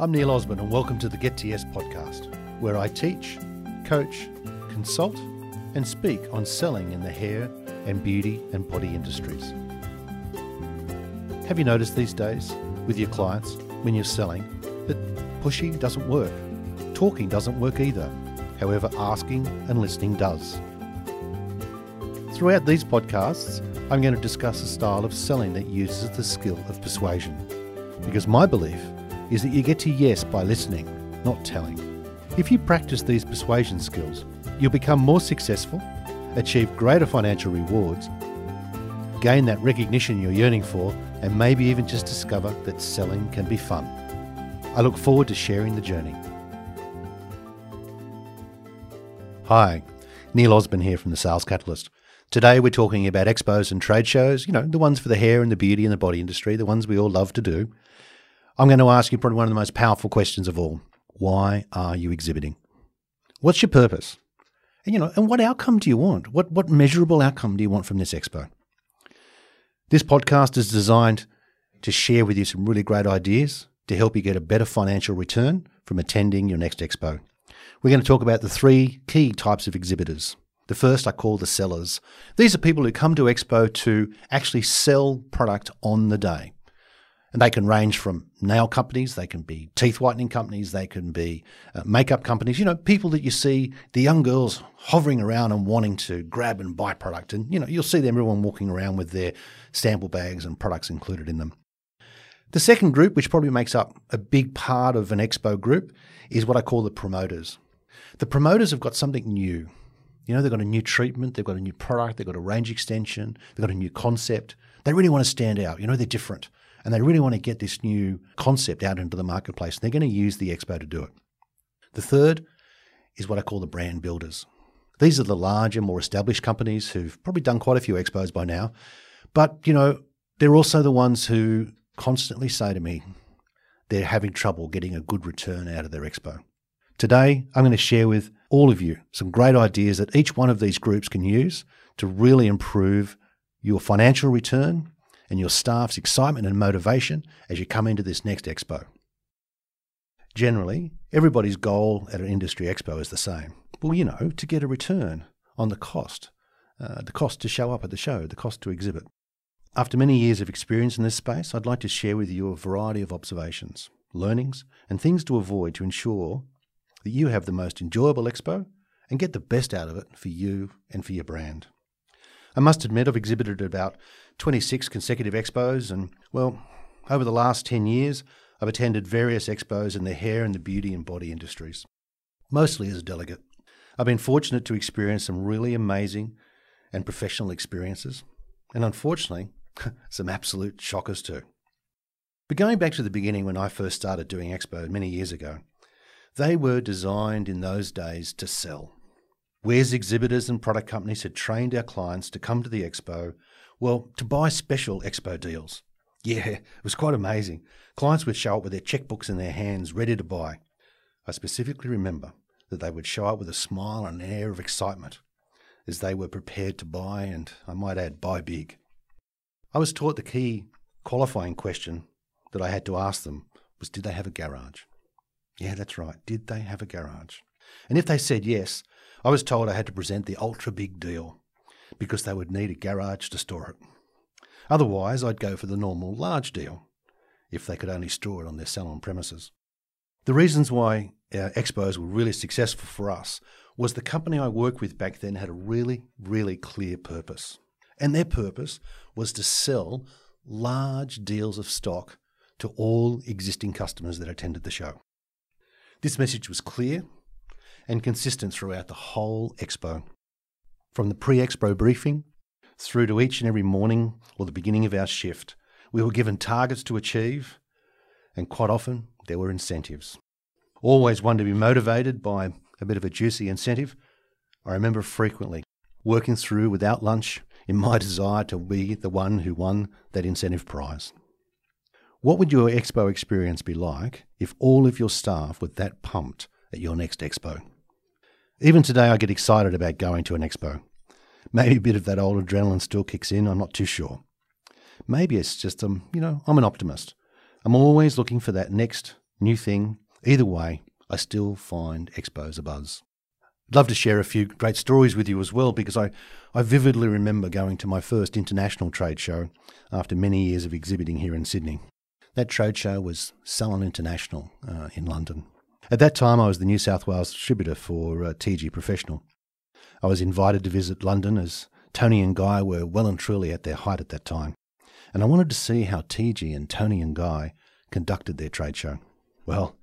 I'm Neil Osborne, and welcome to the Get to Yes podcast, where I teach, coach, consult, and speak on selling in the hair and beauty and body industries. Have you noticed these days with your clients when you're selling that pushing doesn't work? Talking doesn't work either. However, asking and listening does. Throughout these podcasts, I'm going to discuss a style of selling that uses the skill of persuasion. Because my belief is that you get to yes by listening, not telling. If you practice these persuasion skills, you'll become more successful, achieve greater financial rewards, gain that recognition you're yearning for, and maybe even just discover that selling can be fun. I look forward to sharing the journey. Hi, Neil Osborne here from the Sales Catalyst. Today we're talking about expos and trade shows, you know, the ones for the hair and the beauty and the body industry, the ones we all love to do. I'm going to ask you probably one of the most powerful questions of all. Why are you exhibiting? What's your purpose? And you know, and what outcome do you want? What what measurable outcome do you want from this expo? This podcast is designed to share with you some really great ideas to help you get a better financial return from attending your next expo. We're going to talk about the three key types of exhibitors the first I call the sellers. These are people who come to Expo to actually sell product on the day. And they can range from nail companies, they can be teeth whitening companies, they can be uh, makeup companies, you know, people that you see, the young girls hovering around and wanting to grab and buy product. And, you know, you'll see them, everyone walking around with their sample bags and products included in them. The second group, which probably makes up a big part of an expo group, is what I call the promoters. The promoters have got something new. You know, they've got a new treatment, they've got a new product, they've got a range extension, they've got a new concept. They really want to stand out. You know, they're different. And they really want to get this new concept out into the marketplace. And they're going to use the expo to do it. The third is what I call the brand builders. These are the larger, more established companies who've probably done quite a few expos by now. But, you know, they're also the ones who constantly say to me they're having trouble getting a good return out of their expo. Today, I'm going to share with all of you some great ideas that each one of these groups can use to really improve your financial return and your staff's excitement and motivation as you come into this next expo. Generally, everybody's goal at an industry expo is the same. Well, you know, to get a return on the cost, uh, the cost to show up at the show, the cost to exhibit. After many years of experience in this space, I'd like to share with you a variety of observations, learnings, and things to avoid to ensure that you have the most enjoyable expo and get the best out of it for you and for your brand. I must admit, I've exhibited at about 26 consecutive expos, and well, over the last 10 years, I've attended various expos in the hair and the beauty and body industries, mostly as a delegate. I've been fortunate to experience some really amazing and professional experiences, and unfortunately, some absolute shockers too. But going back to the beginning when I first started doing expo many years ago, they were designed in those days to sell. Whereas exhibitors and product companies had trained our clients to come to the expo, well, to buy special expo deals. Yeah, it was quite amazing. Clients would show up with their checkbooks in their hands, ready to buy. I specifically remember that they would show up with a smile and an air of excitement as they were prepared to buy, and I might add, buy big. I was taught the key qualifying question that I had to ask them was did they have a garage? Yeah, that's right. Did they have a garage? And if they said yes, I was told I had to present the ultra big deal because they would need a garage to store it. Otherwise, I'd go for the normal large deal if they could only store it on their salon premises. The reasons why our expos were really successful for us was the company I worked with back then had a really, really clear purpose. And their purpose was to sell large deals of stock to all existing customers that attended the show. This message was clear and consistent throughout the whole expo. From the pre expo briefing through to each and every morning or the beginning of our shift, we were given targets to achieve, and quite often there were incentives. Always one to be motivated by a bit of a juicy incentive. I remember frequently working through without lunch in my desire to be the one who won that incentive prize. What would your expo experience be like if all of your staff were that pumped at your next expo? Even today, I get excited about going to an expo. Maybe a bit of that old adrenaline still kicks in, I'm not too sure. Maybe it's just, um, you know, I'm an optimist. I'm always looking for that next new thing. Either way, I still find expos a buzz. I'd love to share a few great stories with you as well because I, I vividly remember going to my first international trade show after many years of exhibiting here in Sydney. That trade show was Salon International uh, in London. At that time, I was the New South Wales distributor for uh, TG Professional. I was invited to visit London as Toni and Guy were well and truly at their height at that time, and I wanted to see how TG and Toni and Guy conducted their trade show. Well,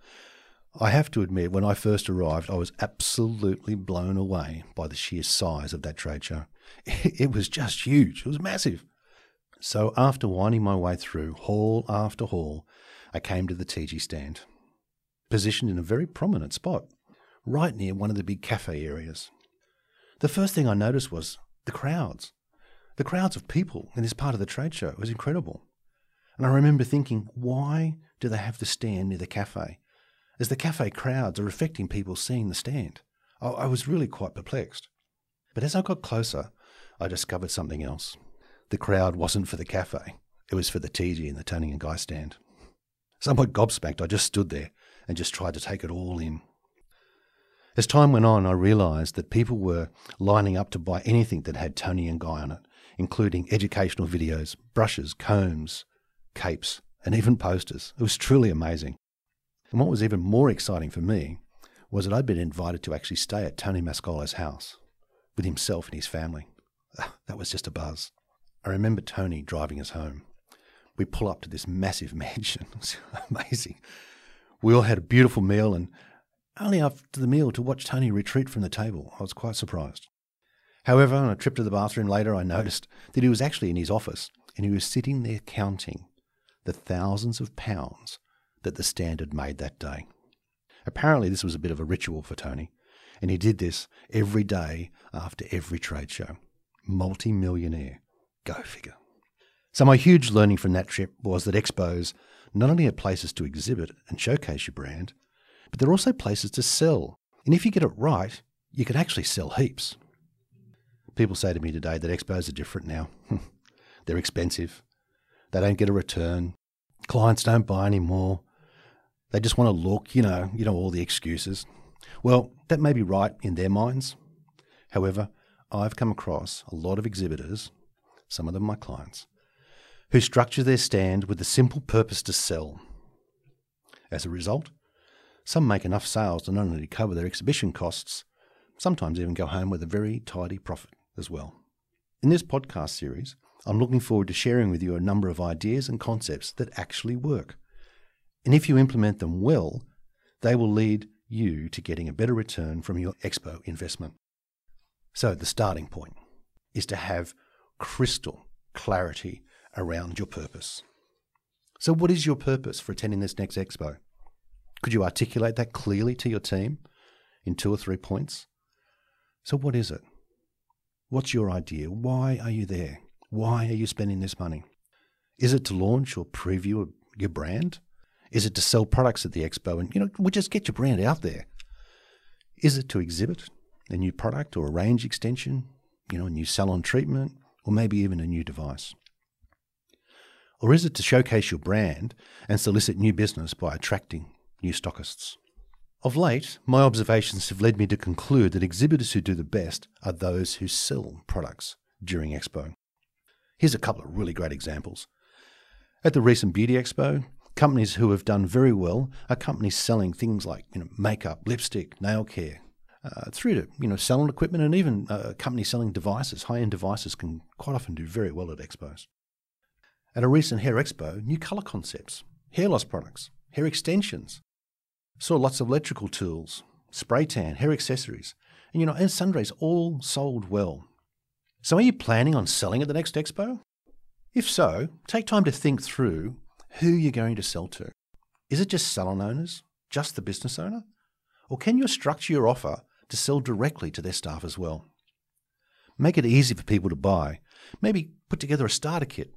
I have to admit, when I first arrived, I was absolutely blown away by the sheer size of that trade show. It was just huge, it was massive. So, after winding my way through hall after hall, I came to the TG stand, positioned in a very prominent spot, right near one of the big cafe areas. The first thing I noticed was the crowds. The crowds of people in this part of the trade show was incredible. And I remember thinking, why do they have the stand near the cafe? as the cafe crowds are affecting people seeing the stand. I, I was really quite perplexed. But as I got closer, I discovered something else. The crowd wasn't for the cafe, it was for the TG and the Toni and Guy stand. Somewhat gobsmacked, I just stood there and just tried to take it all in. As time went on, I realised that people were lining up to buy anything that had Toni and Guy on it, including educational videos, brushes, combs, capes, and even posters. It was truly amazing. And what was even more exciting for me was that I'd been invited to actually stay at Tony Mascolo's house with himself and his family. That was just a buzz. I remember Tony driving us home. We pull up to this massive mansion. It was amazing. We all had a beautiful meal, and only after the meal to watch Tony retreat from the table. I was quite surprised. However, on a trip to the bathroom later, I noticed that he was actually in his office and he was sitting there counting the thousands of pounds that the Standard made that day. Apparently, this was a bit of a ritual for Tony, and he did this every day after every trade show. Multi millionaire. Go figure. So, my huge learning from that trip was that expos not only are places to exhibit and showcase your brand, but they're also places to sell. And if you get it right, you can actually sell heaps. People say to me today that expos are different now. they're expensive. They don't get a return. Clients don't buy anymore. They just want to look, you know, you know, all the excuses. Well, that may be right in their minds. However, I've come across a lot of exhibitors, some of them my clients, who structure their stand with the simple purpose to sell. As a result, some make enough sales to not only cover their exhibition costs, sometimes even go home with a very tidy profit as well. In this podcast series, I'm looking forward to sharing with you a number of ideas and concepts that actually work and if you implement them well, they will lead you to getting a better return from your expo investment. So, the starting point is to have crystal clarity around your purpose. So, what is your purpose for attending this next expo? Could you articulate that clearly to your team in two or three points? So, what is it? What's your idea? Why are you there? Why are you spending this money? Is it to launch or preview your brand? Is it to sell products at the expo and, you know, we just get your brand out there? Is it to exhibit a new product or a range extension, you know, a new salon treatment, or maybe even a new device? Or is it to showcase your brand and solicit new business by attracting new stockists? Of late, my observations have led me to conclude that exhibitors who do the best are those who sell products during Expo. Here's a couple of really great examples. At the recent Beauty Expo, companies who have done very well are companies selling things like you know makeup, lipstick, nail care, uh, through to you know salon equipment and even uh, companies selling devices. High end devices can quite often do very well at expos. At a recent hair expo, new color concepts, hair loss products, hair extensions. Saw lots of electrical tools, spray tan, hair accessories, and you know and all sold well. So are you planning on selling at the next expo? If so, take time to think through who you're going to sell to. Is it just salon owners, just the business owner? Or can you structure your offer to sell directly to their staff as well? Make it easy for people to buy. Maybe put together a starter kit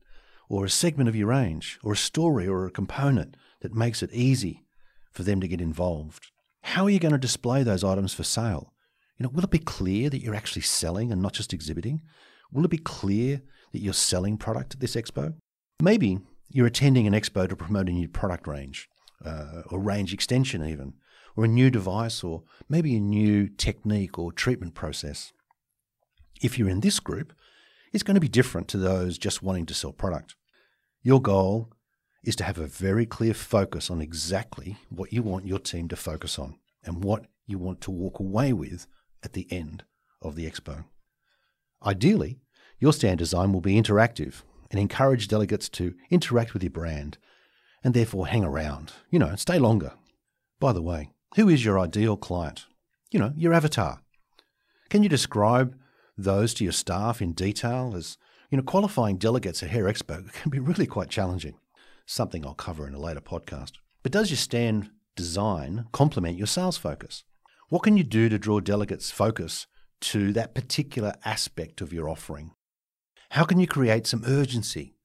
or a segment of your range or a story or a component that makes it easy for them to get involved. How are you going to display those items for sale? You know, will it be clear that you're actually selling and not just exhibiting? Will it be clear that you're selling product at this expo? Maybe you're attending an expo to promote a new product range, uh, or range extension, even, or a new device, or maybe a new technique or treatment process. If you're in this group, it's going to be different to those just wanting to sell product. Your goal is to have a very clear focus on exactly what you want your team to focus on and what you want to walk away with at the end of the expo. Ideally, your stand design will be interactive and encourage delegates to interact with your brand and therefore hang around, you know, stay longer. By the way, who is your ideal client? You know, your avatar. Can you describe those to your staff in detail as, you know, qualifying delegates at Hair Expo can be really quite challenging. Something I'll cover in a later podcast. But does your stand design complement your sales focus? What can you do to draw delegates' focus to that particular aspect of your offering? How can you create some urgency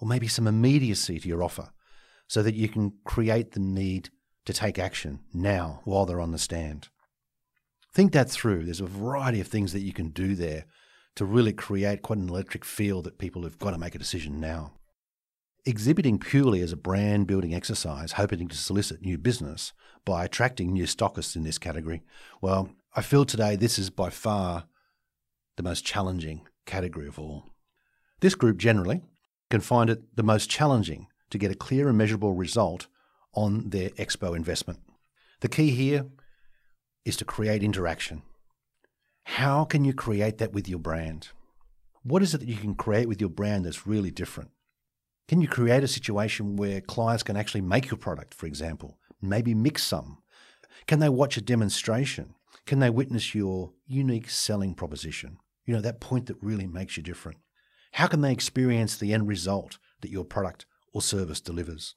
or maybe some immediacy to your offer so that you can create the need to take action now while they're on the stand? Think that through. There's a variety of things that you can do there to really create quite an electric feel that people have got to make a decision now. Exhibiting purely as a brand building exercise, hoping to solicit new business by attracting new stockists in this category, well, I feel today this is by far the most challenging category of all. This group generally can find it the most challenging to get a clear and measurable result on their expo investment. The key here is to create interaction. How can you create that with your brand? What is it that you can create with your brand that's really different? Can you create a situation where clients can actually make your product, for example, maybe mix some? Can they watch a demonstration? Can they witness your unique selling proposition? You know, that point that really makes you different. How can they experience the end result that your product or service delivers?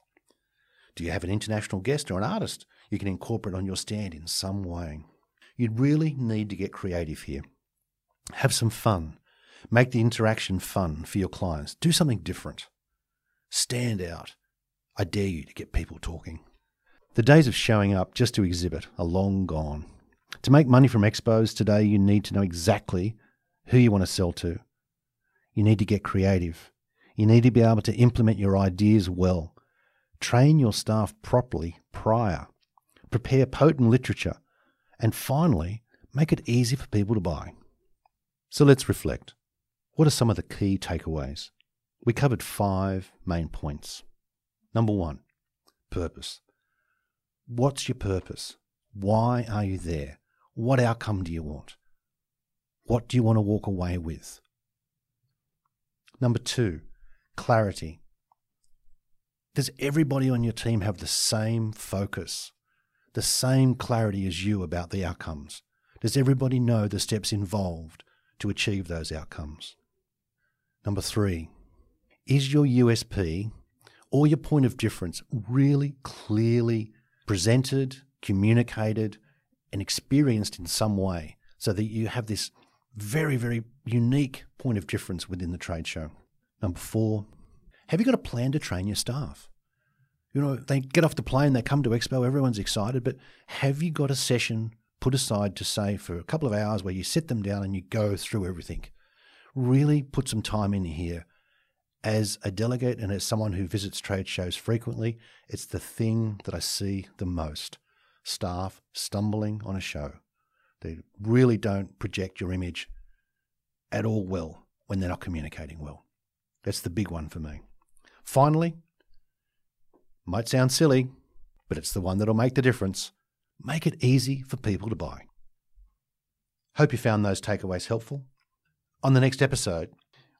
Do you have an international guest or an artist you can incorporate on your stand in some way? You really need to get creative here. Have some fun. Make the interaction fun for your clients. Do something different. Stand out. I dare you to get people talking. The days of showing up just to exhibit are long gone. To make money from expos today, you need to know exactly who you want to sell to you need to get creative. You need to be able to implement your ideas well. Train your staff properly prior. Prepare potent literature. And finally, make it easy for people to buy. So let's reflect. What are some of the key takeaways? We covered five main points. Number one, purpose. What's your purpose? Why are you there? What outcome do you want? What do you want to walk away with? Number two, clarity. Does everybody on your team have the same focus, the same clarity as you about the outcomes? Does everybody know the steps involved to achieve those outcomes? Number three, is your USP or your point of difference really clearly presented, communicated, and experienced in some way so that you have this very, very unique point of difference within the trade show. Number four, have you got a plan to train your staff? You know, they get off the plane, they come to Expo, everyone's excited, but have you got a session put aside to say for a couple of hours where you sit them down and you go through everything? Really put some time in here. As a delegate and as someone who visits trade shows frequently, it's the thing that I see the most staff stumbling on a show. They really don't project your image at all well when they're not communicating well. That's the big one for me. Finally, might sound silly, but it's the one that'll make the difference. Make it easy for people to buy. Hope you found those takeaways helpful. On the next episode,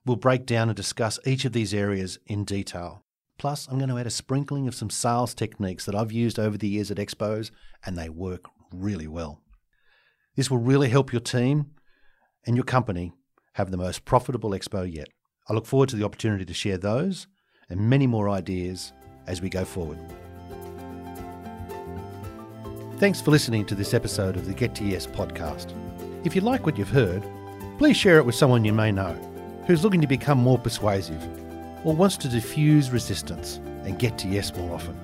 we'll break down and discuss each of these areas in detail. Plus, I'm going to add a sprinkling of some sales techniques that I've used over the years at expos, and they work really well. This will really help your team and your company have the most profitable expo yet. I look forward to the opportunity to share those and many more ideas as we go forward. Thanks for listening to this episode of the Get to Yes podcast. If you like what you've heard, please share it with someone you may know who's looking to become more persuasive or wants to diffuse resistance and get to yes more often.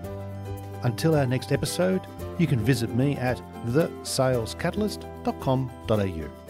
Until our next episode, you can visit me at thesalescatalyst.com.au.